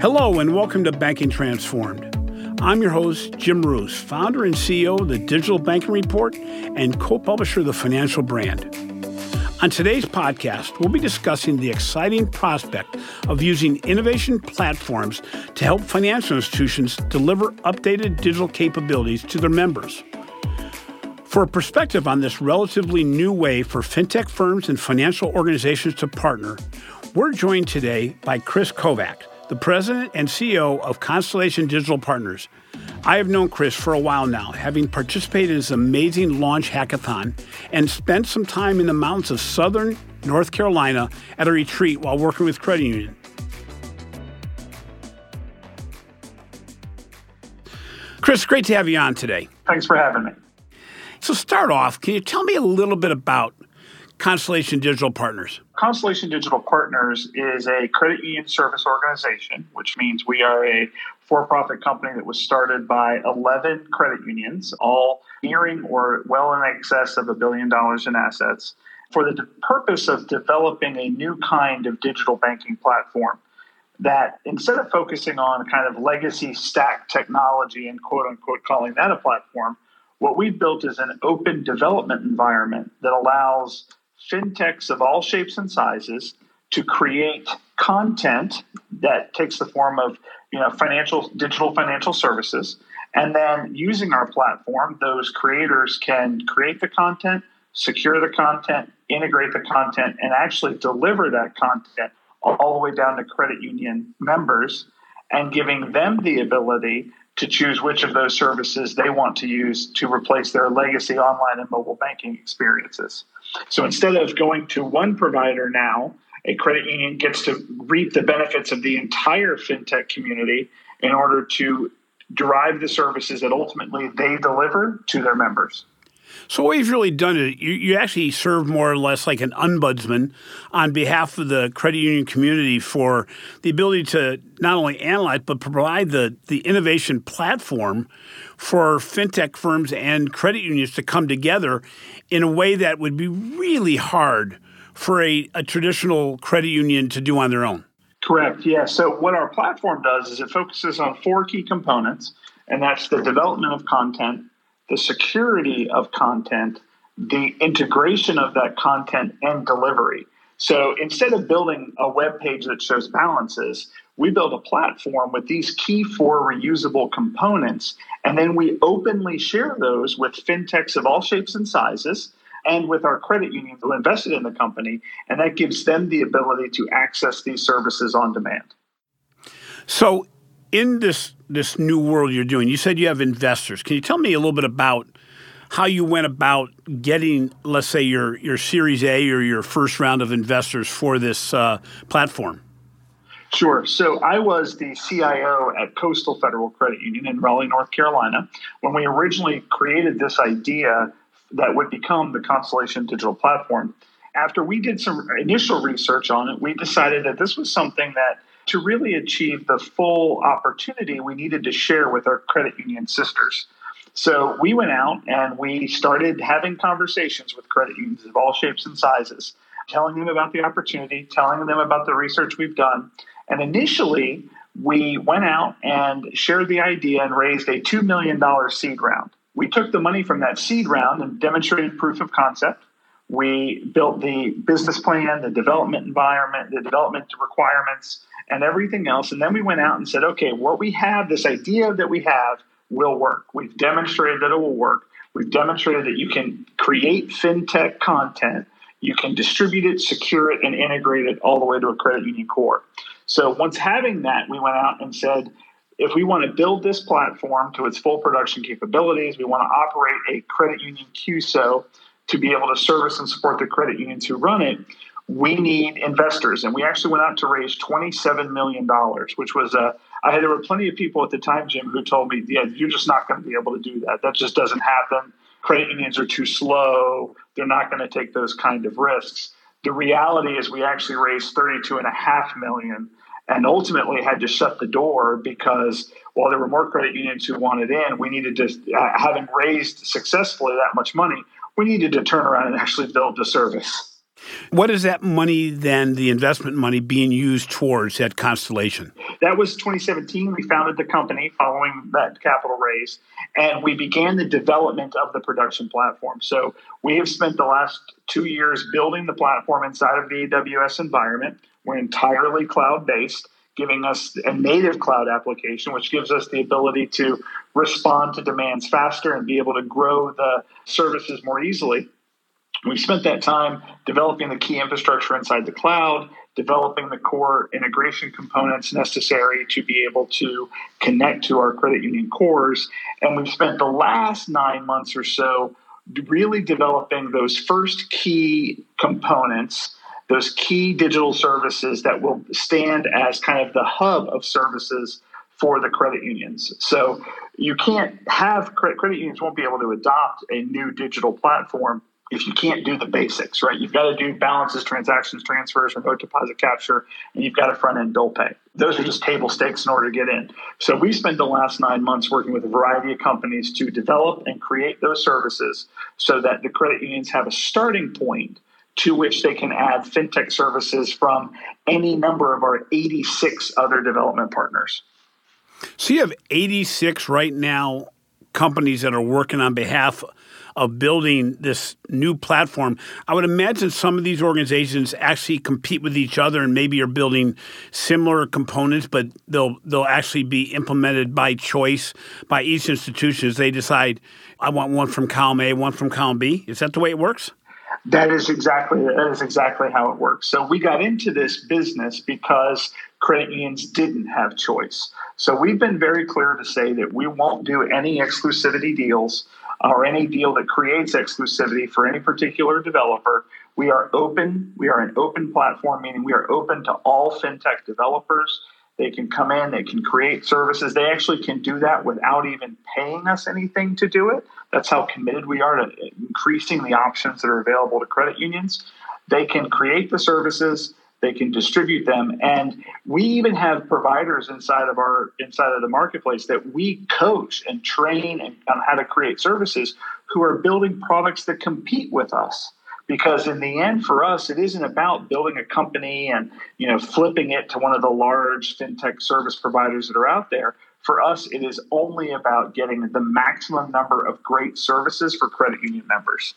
Hello, and welcome to Banking Transformed. I'm your host, Jim Roos, founder and CEO of the Digital Banking Report and co publisher of the Financial Brand. On today's podcast, we'll be discussing the exciting prospect of using innovation platforms to help financial institutions deliver updated digital capabilities to their members. For a perspective on this relatively new way for fintech firms and financial organizations to partner, we're joined today by Kris Kovacs, the president and CEO of Constellation Digital Partners. I have known Kris for a while now, having participated in his amazing launch hackathon and spent some time in the mountains of southern North Carolina at a retreat while working with Credit Union. Kris, great to have you on today. Thanks for having me. So, start off, can you tell me a little bit about Constellation Digital Partners? Constellation Digital Partners is a credit union service organization, which means we are a for profit company that was started by 11 credit unions, all nearing or well in excess of a billion dollars in assets, for the purpose of developing a new kind of digital banking platform that instead of focusing on kind of legacy stack technology and quote unquote calling that a platform, what we've built is an open development environment that allows fintechs of all shapes and sizes to create content that takes the form of you know financial digital financial services and then using our platform those creators can create the content secure the content integrate the content and actually deliver that content all the way down to credit union members and giving them the ability to choose which of those services they want to use to replace their legacy online and mobile banking experiences. So instead of going to one provider now, a credit union gets to reap the benefits of the entire fintech community in order to derive the services that ultimately they deliver to their members. So what you've really done is you, you actually serve more or less like an ombudsman on behalf of the credit union community for the ability to not only analyze but provide the, the innovation platform for fintech firms and credit unions to come together in a way that would be really hard for a, a traditional credit union to do on their own. Correct. Yeah. So what our platform does is it focuses on four key components, and that's the development of content, the security of content, the integration of that content and delivery. So instead of building a web page that shows balances, we build a platform with these key four reusable components, and then we openly share those with fintechs of all shapes and sizes and with our credit unions who invested in the company, and that gives them the ability to access these services on demand. So in this this new world you're doing, you said you have investors. Can you tell me a little bit about how you went about getting, let's say, your your Series A or your first round of investors for this uh, platform? Sure. So I was the CIO at Coastal Federal Credit Union in Raleigh, North Carolina, when we originally created this idea that would become the Constellation Digital Platform. After we did some initial research on it, we decided that this was something that to really achieve the full opportunity, we needed to share with our credit union sisters. So we went out and we started having conversations with credit unions of all shapes and sizes, telling them about the opportunity, telling them about the research we've done. And initially, we went out and shared the idea and raised a $2 million seed round. We took the money from that seed round and demonstrated proof of concept. We built the business plan, the development environment, the development requirements, and everything else. And then we went out and said, okay, what we have, this idea that we have, will work. We've demonstrated that it will work. We've demonstrated that you can create fintech content, you can distribute it, secure it, and integrate it all the way to a credit union core. So once having that, we went out and said, if we want to build this platform to its full production capabilities, we want to operate a credit union CUSO to be able to service and support the credit unions who run it, we need investors. And we actually went out to raise $27 million, which was a, I had, there were plenty of people at the time, Jim, who told me, yeah, you're just not going to be able to do that. That just doesn't happen. Credit unions are too slow. They're not going to take those kind of risks. The reality is we actually raised 32 and a half million and ultimately had to shut the door because while there were more credit unions who wanted in, we needed to, uh, having raised successfully that much money, we needed to turn around and actually build the service. What is that money then, the investment money, being used towards at Constellation? That was 2017. We founded the company following that capital raise, and we began the development of the production platform. So we have spent the last two years building the platform inside of the AWS environment. We're entirely cloud based giving us a native cloud application, which gives us the ability to respond to demands faster and be able to grow the services more easily. We spent that time developing the key infrastructure inside the cloud, developing the core integration components necessary to be able to connect to our credit union cores. And we've spent the last nine months or so really developing those first key components, those key digital services that will stand as kind of the hub of services for the credit unions. So you can't have credit unions won't be able to adopt a new digital platform if you can't do the basics, right? You've got to do balances, transactions, transfers, remote deposit capture, and you've got a front end bill pay. Those are just table stakes in order to get in. So we spent the last nine months working with a variety of companies to develop and create those services so that the credit unions have a starting point to which they can add fintech services from any number of our 86 other development partners. So you have 86 right now companies that are working on behalf of building this new platform. I would imagine some of these organizations actually compete with each other and maybe are building similar components, but they'll they'll actually be implemented by choice by each institution as they decide I want one from column A, one from column B. Is that the way it works? That is exactly that is exactly how it works. So we got into this business because credit unions didn't have choice. So we've been very clear to say that we won't do any exclusivity deals or any deal that creates exclusivity for any particular developer. We are open. We are an open platform, meaning we are open to all fintech developers. They can come in, they can create services. They actually can do that without even paying us anything to do it. That's how committed we are to increasing the options that are available to credit unions. They can create the services, they can distribute them and we even have providers inside of our inside of the marketplace that we coach and train on how to create services who are building products that compete with us because in the end for us it isn't about building a company and you know flipping it to one of the large fintech service providers that are out there for us it is only about getting the maximum number of great services for credit union members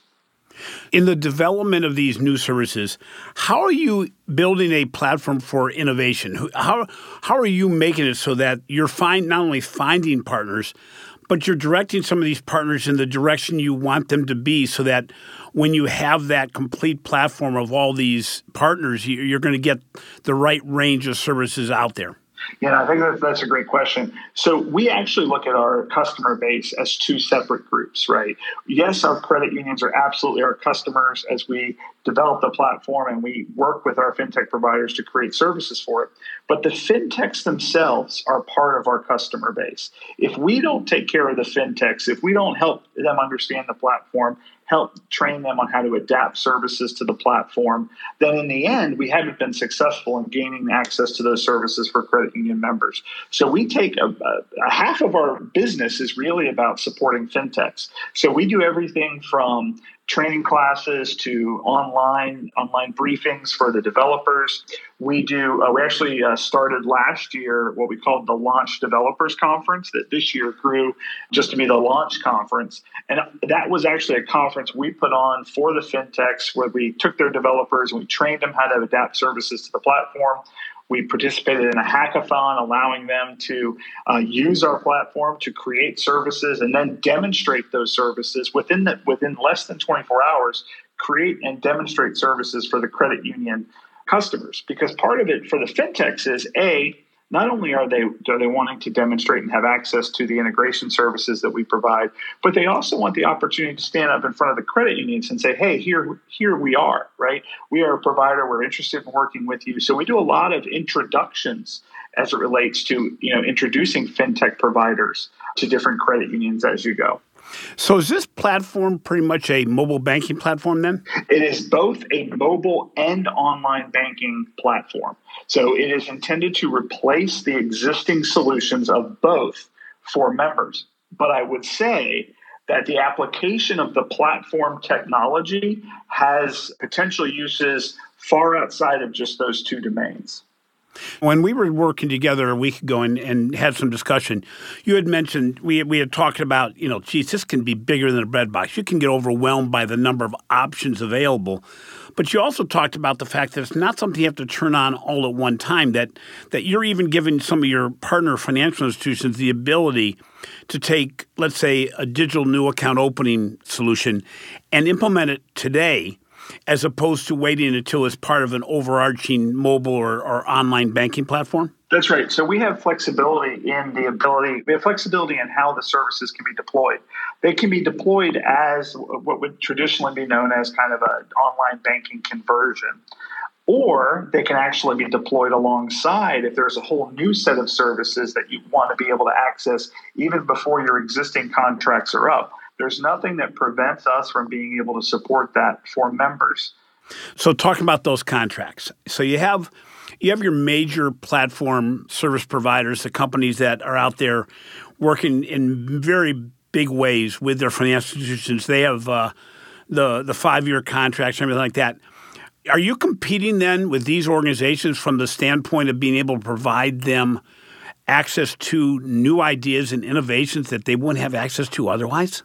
in the development of these new services, how are you building a platform for innovation? How, how are you making it so that you're find, not only finding partners, but you're directing some of these partners in the direction you want them to be so that when you have that complete platform of all these partners, you're going to get the right range of services out there? Yeah, I think that, that's a great question. So we actually look at our customer base as two separate groups, right? Yes, our credit unions are absolutely our customers as we develop the platform and we work with our fintech providers to create services for it. But the fintechs themselves are part of our customer base. If we don't take care of the fintechs, if we don't help them understand the platform, help train them on how to adapt services to the platform, then in the end, we haven't been successful in gaining access to those services for credit union members. So we take a, a, a half of our business is really about supporting fintechs. So we do everything from training classes to online online briefings for the developers. We do. Uh, we actually uh, started last year what we called the Launch Developers Conference. That this year grew just to be the Launch Conference, and that was actually a conference we put on for the fintechs where we took their developers and we trained them how to adapt services to the platform. We participated in a hackathon, allowing them to uh, use our platform to create services and then demonstrate those services within the, within less than 24 hours. Create and demonstrate services for the credit union customers because part of it for the fintechs is a not only are they are they wanting to demonstrate and have access to the integration services that we provide, but they also want the opportunity to stand up in front of the credit unions and say, "Hey, here here we are, right? We are a provider. We're interested in working with you." So we do a lot of introductions as it relates to you know introducing fintech providers to different credit unions as you go. So is this platform pretty much a mobile banking platform then? It is both a mobile and online banking platform. So it is intended to replace the existing solutions of both for members. But I would say that the application of the platform technology has potential uses far outside of just those two domains. When we were working together a week ago and, and had some discussion, you had mentioned we we had talked about you know, geez, this can be bigger than a bread box. You can get overwhelmed by the number of options available. But you also talked about the fact that it's not something you have to turn on all at one time. That that you're even giving some of your partner financial institutions the ability to take, let's say, a digital new account opening solution and implement it today as opposed to waiting until it's part of an overarching mobile or, or online banking platform? That's right. So we have flexibility in the ability, we have flexibility in how the services can be deployed. They can be deployed as what would traditionally be known as kind of an online banking conversion. Or they can actually be deployed alongside if there's a whole new set of services that you want to be able to access even before your existing contracts are up. There's nothing that prevents us from being able to support that for members. So talking about those contracts. So you have you have your major platform service providers, the companies that are out there working in very big ways with their financial institutions. They have uh, the the five year contracts and everything like that. Are you competing then with these organizations from the standpoint of being able to provide them access to new ideas and innovations that they wouldn't have access to otherwise?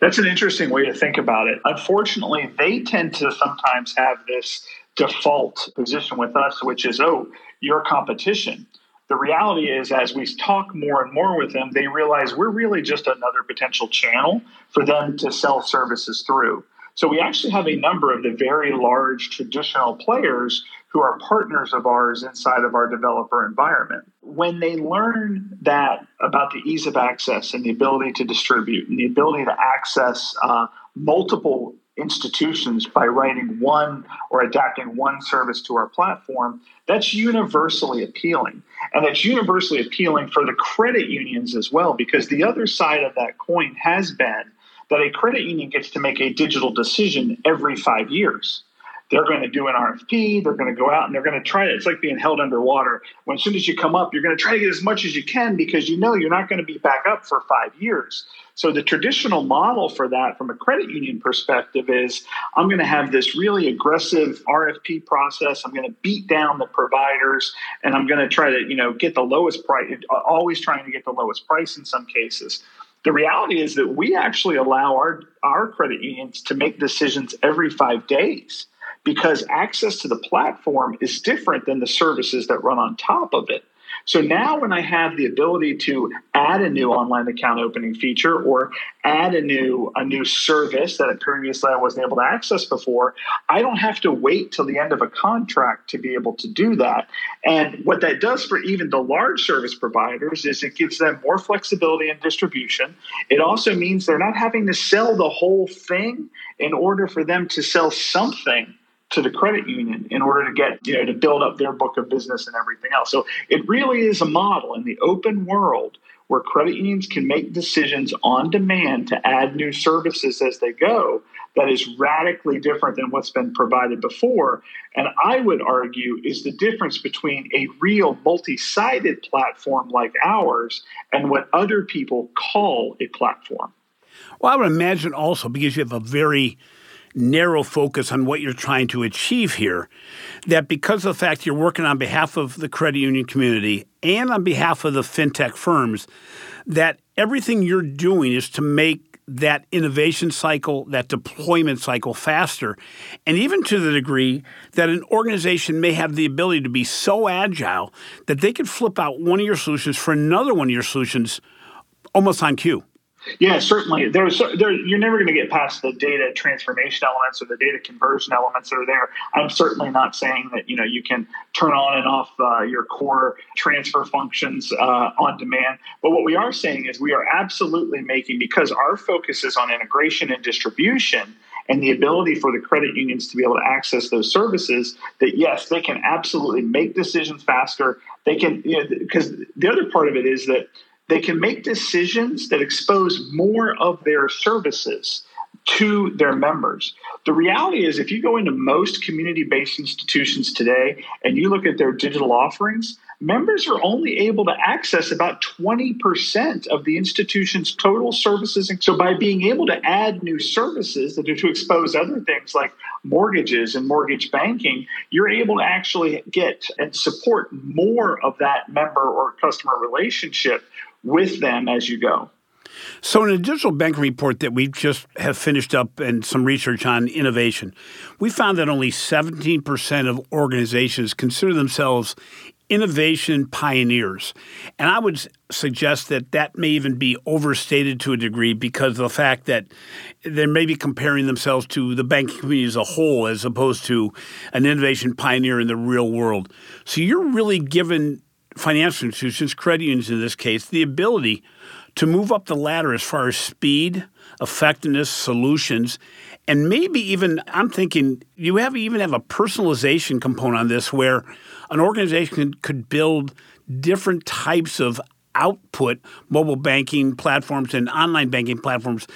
That's an interesting way to think about it. Unfortunately, they tend to sometimes have this default position with us, which is, oh, you're competition. The reality is, as we talk more and more with them, they realize we're really just another potential channel for them to sell services through. So we actually have a number of the very large traditional players who are partners of ours inside of our developer environment. When they learn that about the ease of access and the ability to distribute and the ability to access uh, multiple institutions by writing one or adapting one service to our platform, that's universally appealing. And it's universally appealing for the credit unions as well, because the other side of that coin has been that a credit union gets to make a digital decision every five years. They're going to do an RFP. They're going to go out and they're going to try it. It's like being held underwater. When as soon as you come up, you're going to try to get as much as you can because you know you're not going to be back up for five years. So the traditional model for that from a credit union perspective is I'm going to have this really aggressive RFP process. I'm going to beat down the providers and I'm going to try to, you know, get the lowest price, always trying to get the lowest price in some cases. The reality is that we actually allow our, our credit unions to make decisions every five days because access to the platform is different than the services that run on top of it. So now when I have the ability to add a new online account opening feature or add a new a new service that previously I wasn't able to access before, I don't have to wait till the end of a contract to be able to do that. And what that does for even the large service providers is it gives them more flexibility in distribution. It also means they're not having to sell the whole thing in order for them to sell something to the credit union in order to get you know to build up their book of business and everything else. So it really is a model in the open world where credit unions can make decisions on demand to add new services as they go that is radically different than what's been provided before. And i would argue is the difference between a real multi-sided platform like ours and what other people call a platform. Well i would imagine also because you have a very narrow focus on what you're trying to achieve here. That because of the fact you're working on behalf of the credit union community and on behalf of the fintech firms, that everything you're doing is to make that innovation cycle, that deployment cycle faster. And even to the degree that an organization may have the ability to be so agile that they could flip out one of your solutions for another one of your solutions almost on cue. Yeah, certainly. There's there, you're never going to get past the data transformation elements or the data conversion elements that are there. I'm certainly not saying that you know you can turn on and off uh, your core transfer functions uh, on demand. But what we are saying is we are absolutely making because our focus is on integration and distribution and the ability for the credit unions to be able to access those services that yes they can absolutely make decisions faster they can because you know, the other part of it is that they can make decisions that expose more of their services to their members. The reality is, if you go into most community based institutions today and you look at their digital offerings, members are only able to access about 20% of the institution's total services. So, by being able to add new services that are to expose other things like mortgages and mortgage banking, you're able to actually get and support more of that member or customer relationship with them as you go. So, in a digital banking report that we just have finished up and some research on innovation, we found that only 17% of organizations consider themselves innovation pioneers. And I would suggest that that may even be overstated to a degree because of the fact that they may be comparing themselves to the banking community as a whole as opposed to an innovation pioneer in the real world. So you're really giving financial institutions, credit unions in this case, the ability to move up the ladder as far as speed, effectiveness, solutions, and maybe even I'm thinking you have even have a personalization component on this where an organization could build different types of output mobile banking platforms and online banking platforms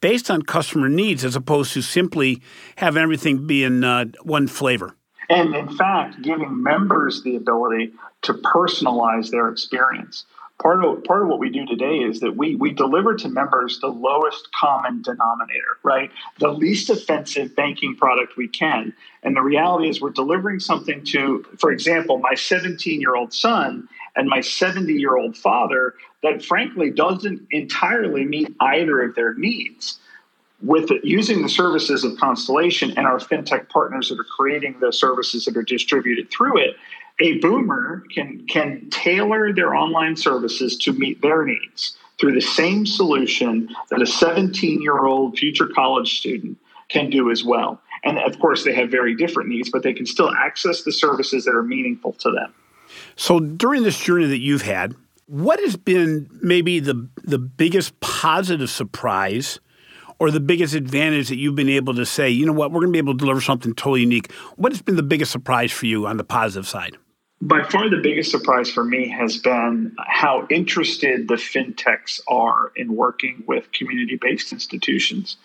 based on customer needs as opposed to simply having everything be in uh, one flavor. And in fact, giving members the ability to personalize their experience part of part of what we do today is that we we deliver to members the lowest common denominator, right? The least offensive banking product we can. And the reality is we're delivering something to, for example, my 17-year-old son and my 70-year-old father that frankly doesn't entirely meet either of their needs. With it, using the services of Constellation and our fintech partners that are creating the services that are distributed through it, a boomer can can tailor their online services to meet their needs through the same solution that a 17 year old future college student can do as well. And of course, they have very different needs, but they can still access the services that are meaningful to them. So during this journey that you've had, what has been maybe the the biggest positive surprise or the biggest advantage that you've been able to say, you know what, we're going to be able to deliver something totally unique? What has been the biggest surprise for you on the positive side? By far, the biggest surprise for me has been how interested the fintechs are in working with community based institutions.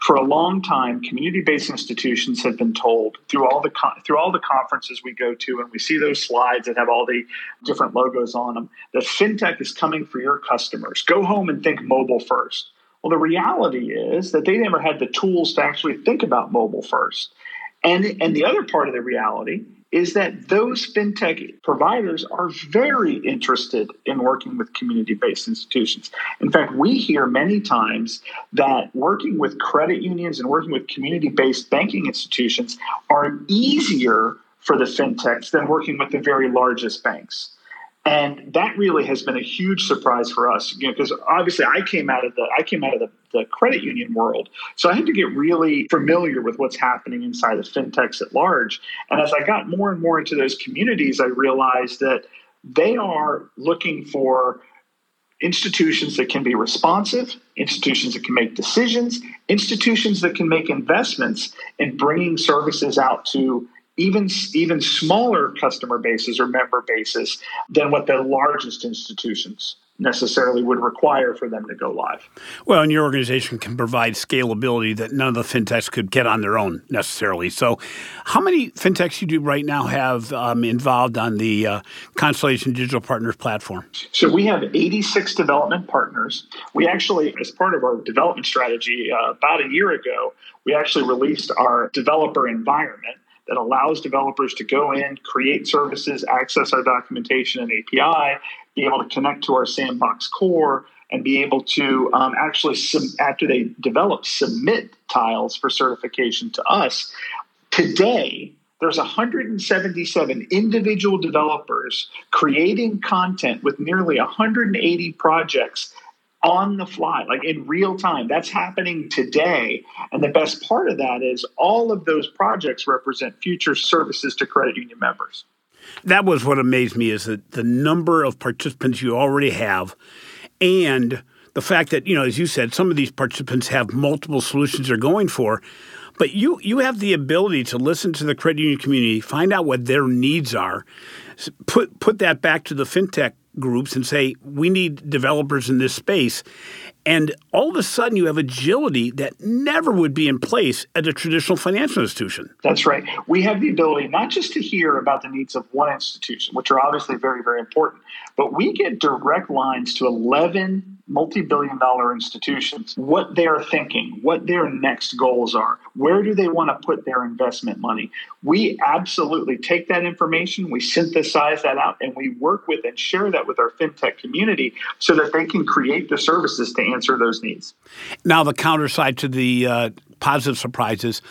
For a long time, community based institutions have been told through all the through all the conferences we go to, and we see those slides that have all the different logos on them, that fintech is coming for your customers. Go home and think mobile first. Well, the reality is that they never had the tools to actually think about mobile first. And, and the other part of the reality is that those fintech providers are very interested in working with community based institutions. In fact, we hear many times that working with credit unions and working with community based banking institutions are easier for the fintechs than working with the very largest banks. And that really has been a huge surprise for us, you know, because obviously I came out of the I came out of the, the credit union world, so I had to get really familiar with what's happening inside of fintechs at large. And as I got more and more into those communities, I realized that they are looking for institutions that can be responsive, institutions that can make decisions, institutions that can make investments in bringing services out to even even smaller customer bases or member bases than what the largest institutions necessarily would require for them to go live. Well, and your organization can provide scalability that none of the fintechs could get on their own necessarily. So, how many fintechs you do right now have um, involved on the uh, Constellation Digital Partners platform? So, we have 86 development partners. We actually, as part of our development strategy, uh, about a year ago, we actually released our developer environment that allows developers to go in, create services, access our documentation and API, be able to connect to our sandbox core, and be able to um, actually, after they develop, submit tiles for certification to us. Today, there's 177 individual developers creating content with nearly 180 projects on the fly, like in real time. That's happening today. And the best part of that is all of those projects represent future services to credit union members. That was what amazed me is that the number of participants you already have and the fact that, you know, as you said, some of these participants have multiple solutions they're going for. But you you have the ability to listen to the credit union community, find out what their needs are, put put that back to the fintech groups and say we need developers in this space And all of a sudden, you have agility that never would be in place at a traditional financial institution. That's right. We have the ability not just to hear about the needs of one institution, which are obviously very, very important, but we get direct lines to 11 multi-billion dollar institutions what they're thinking what their next goals are where do they want to put their investment money? We absolutely take that information we synthesize that out and we work with and share that with our fintech community so that they can create the services to answer those needs. Now the counter side to the uh, positive surprises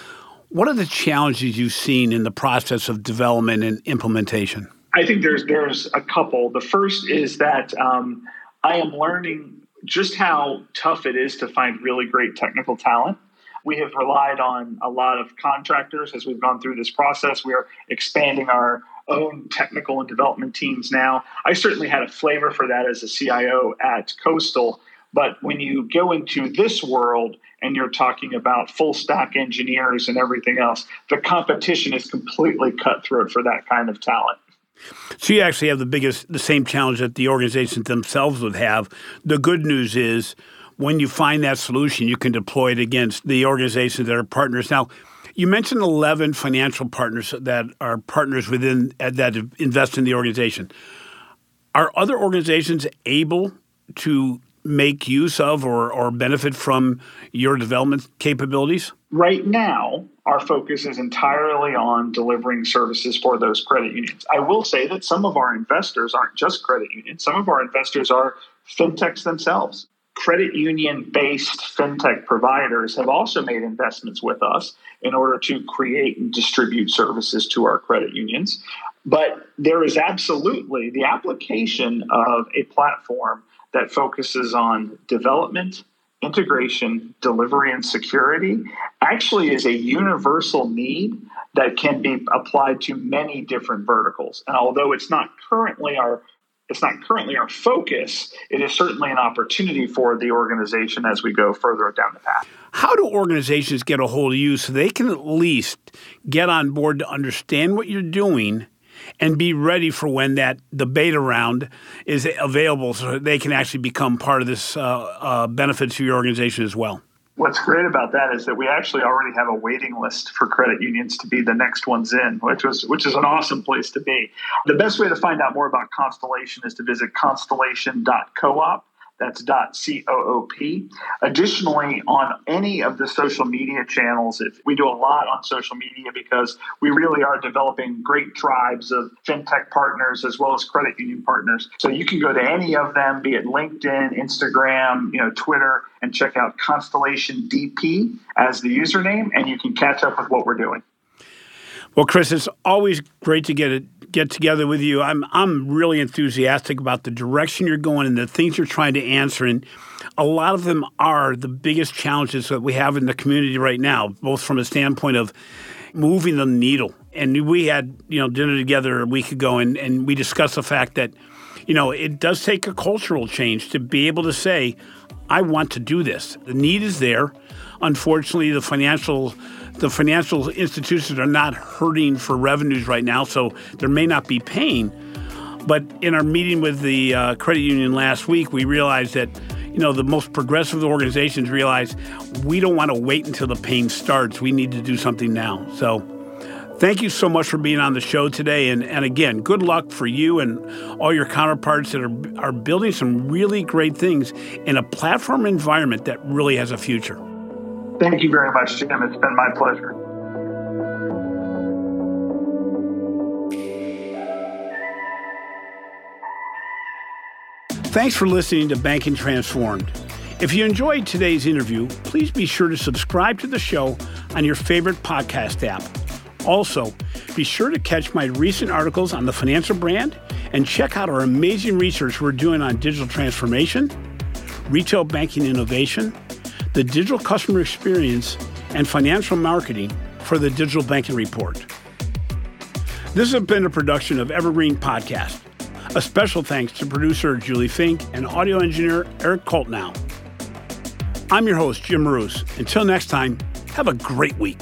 what are the challenges you've seen in the process of development and implementation? I think there's there's a couple. The first is that um, I am learning just how tough it is to find really great technical talent. We have relied on a lot of contractors as we've gone through this process. We are expanding our own technical and development teams now. I certainly had a flavor for that as a CIO at Coastal. But when you go into this world and you're talking about full stack engineers and everything else, the competition is completely cutthroat for that kind of talent. So you actually have the biggest, the same challenge that the organizations themselves would have. The good news is when you find that solution, you can deploy it against the organizations that are partners. Now, you mentioned 11 financial partners that are partners within that invest in the organization. Are other organizations able to make use of or, or benefit from your development capabilities? Right now, our focus is entirely on delivering services for those credit unions. I will say that some of our investors aren't just credit unions, some of our investors are fintechs themselves. Credit union based fintech providers have also made investments with us in order to create and distribute services to our credit unions. But there is absolutely the application of a platform that focuses on development integration, delivery, and security actually is a universal need that can be applied to many different verticals. And although it's not currently our it's not currently our focus, it is certainly an opportunity for the organization as we go further down the path. How do organizations get a hold of you so they can at least get on board to understand what you're doing and be ready for when that the beta round is available so they can actually become part of this uh, uh, benefit to your organization as well. What's great about that is that we actually already have a waiting list for credit unions to be the next ones in, which was which is an awesome place to be. The best way to find out more about Constellation is to visit constellation.coop. That's .coop. Additionally, on any of the social media channels, if we do a lot on social media because we really are developing great tribes of fintech partners as well as credit union partners. So you can go to any of them, be it LinkedIn, Instagram, you know, Twitter, and check out Constellation DP as the username, and you can catch up with what we're doing. Well, Kris, it's always great to get it get together with you. I'm I'm really enthusiastic about the direction you're going and the things you're trying to answer. And a lot of them are the biggest challenges that we have in the community right now, both from a standpoint of moving the needle. And we had, you know, dinner together a week ago and, and we discussed the fact that, you know, it does take a cultural change to be able to say, I want to do this. The need is there. Unfortunately, the financial the financial institutions are not hurting for revenues right now, so there may not be pain. But in our meeting with the uh, credit union last week, we realized that you know the most progressive organizations realize we don't want to wait until the pain starts. We need to do something now. So. Thank you so much for being on the show today. And, and again, good luck for you and all your counterparts that are, are building some really great things in a platform environment that really has a future. Thank you very much, Jim. It's been my pleasure. Thanks for listening to Banking Transformed. If you enjoyed today's interview, please be sure to subscribe to the show on your favorite podcast app. Also, be sure to catch my recent articles on the financial brand and check out our amazing research we're doing on digital transformation, retail banking innovation, the digital customer experience, and financial marketing for the Digital Banking Report. This has been a production of Evergreen Podcast. A special thanks to producer Julie Fink and audio engineer Eric Coltnow. I'm your host, Jim Roos. Until next time, have a great week.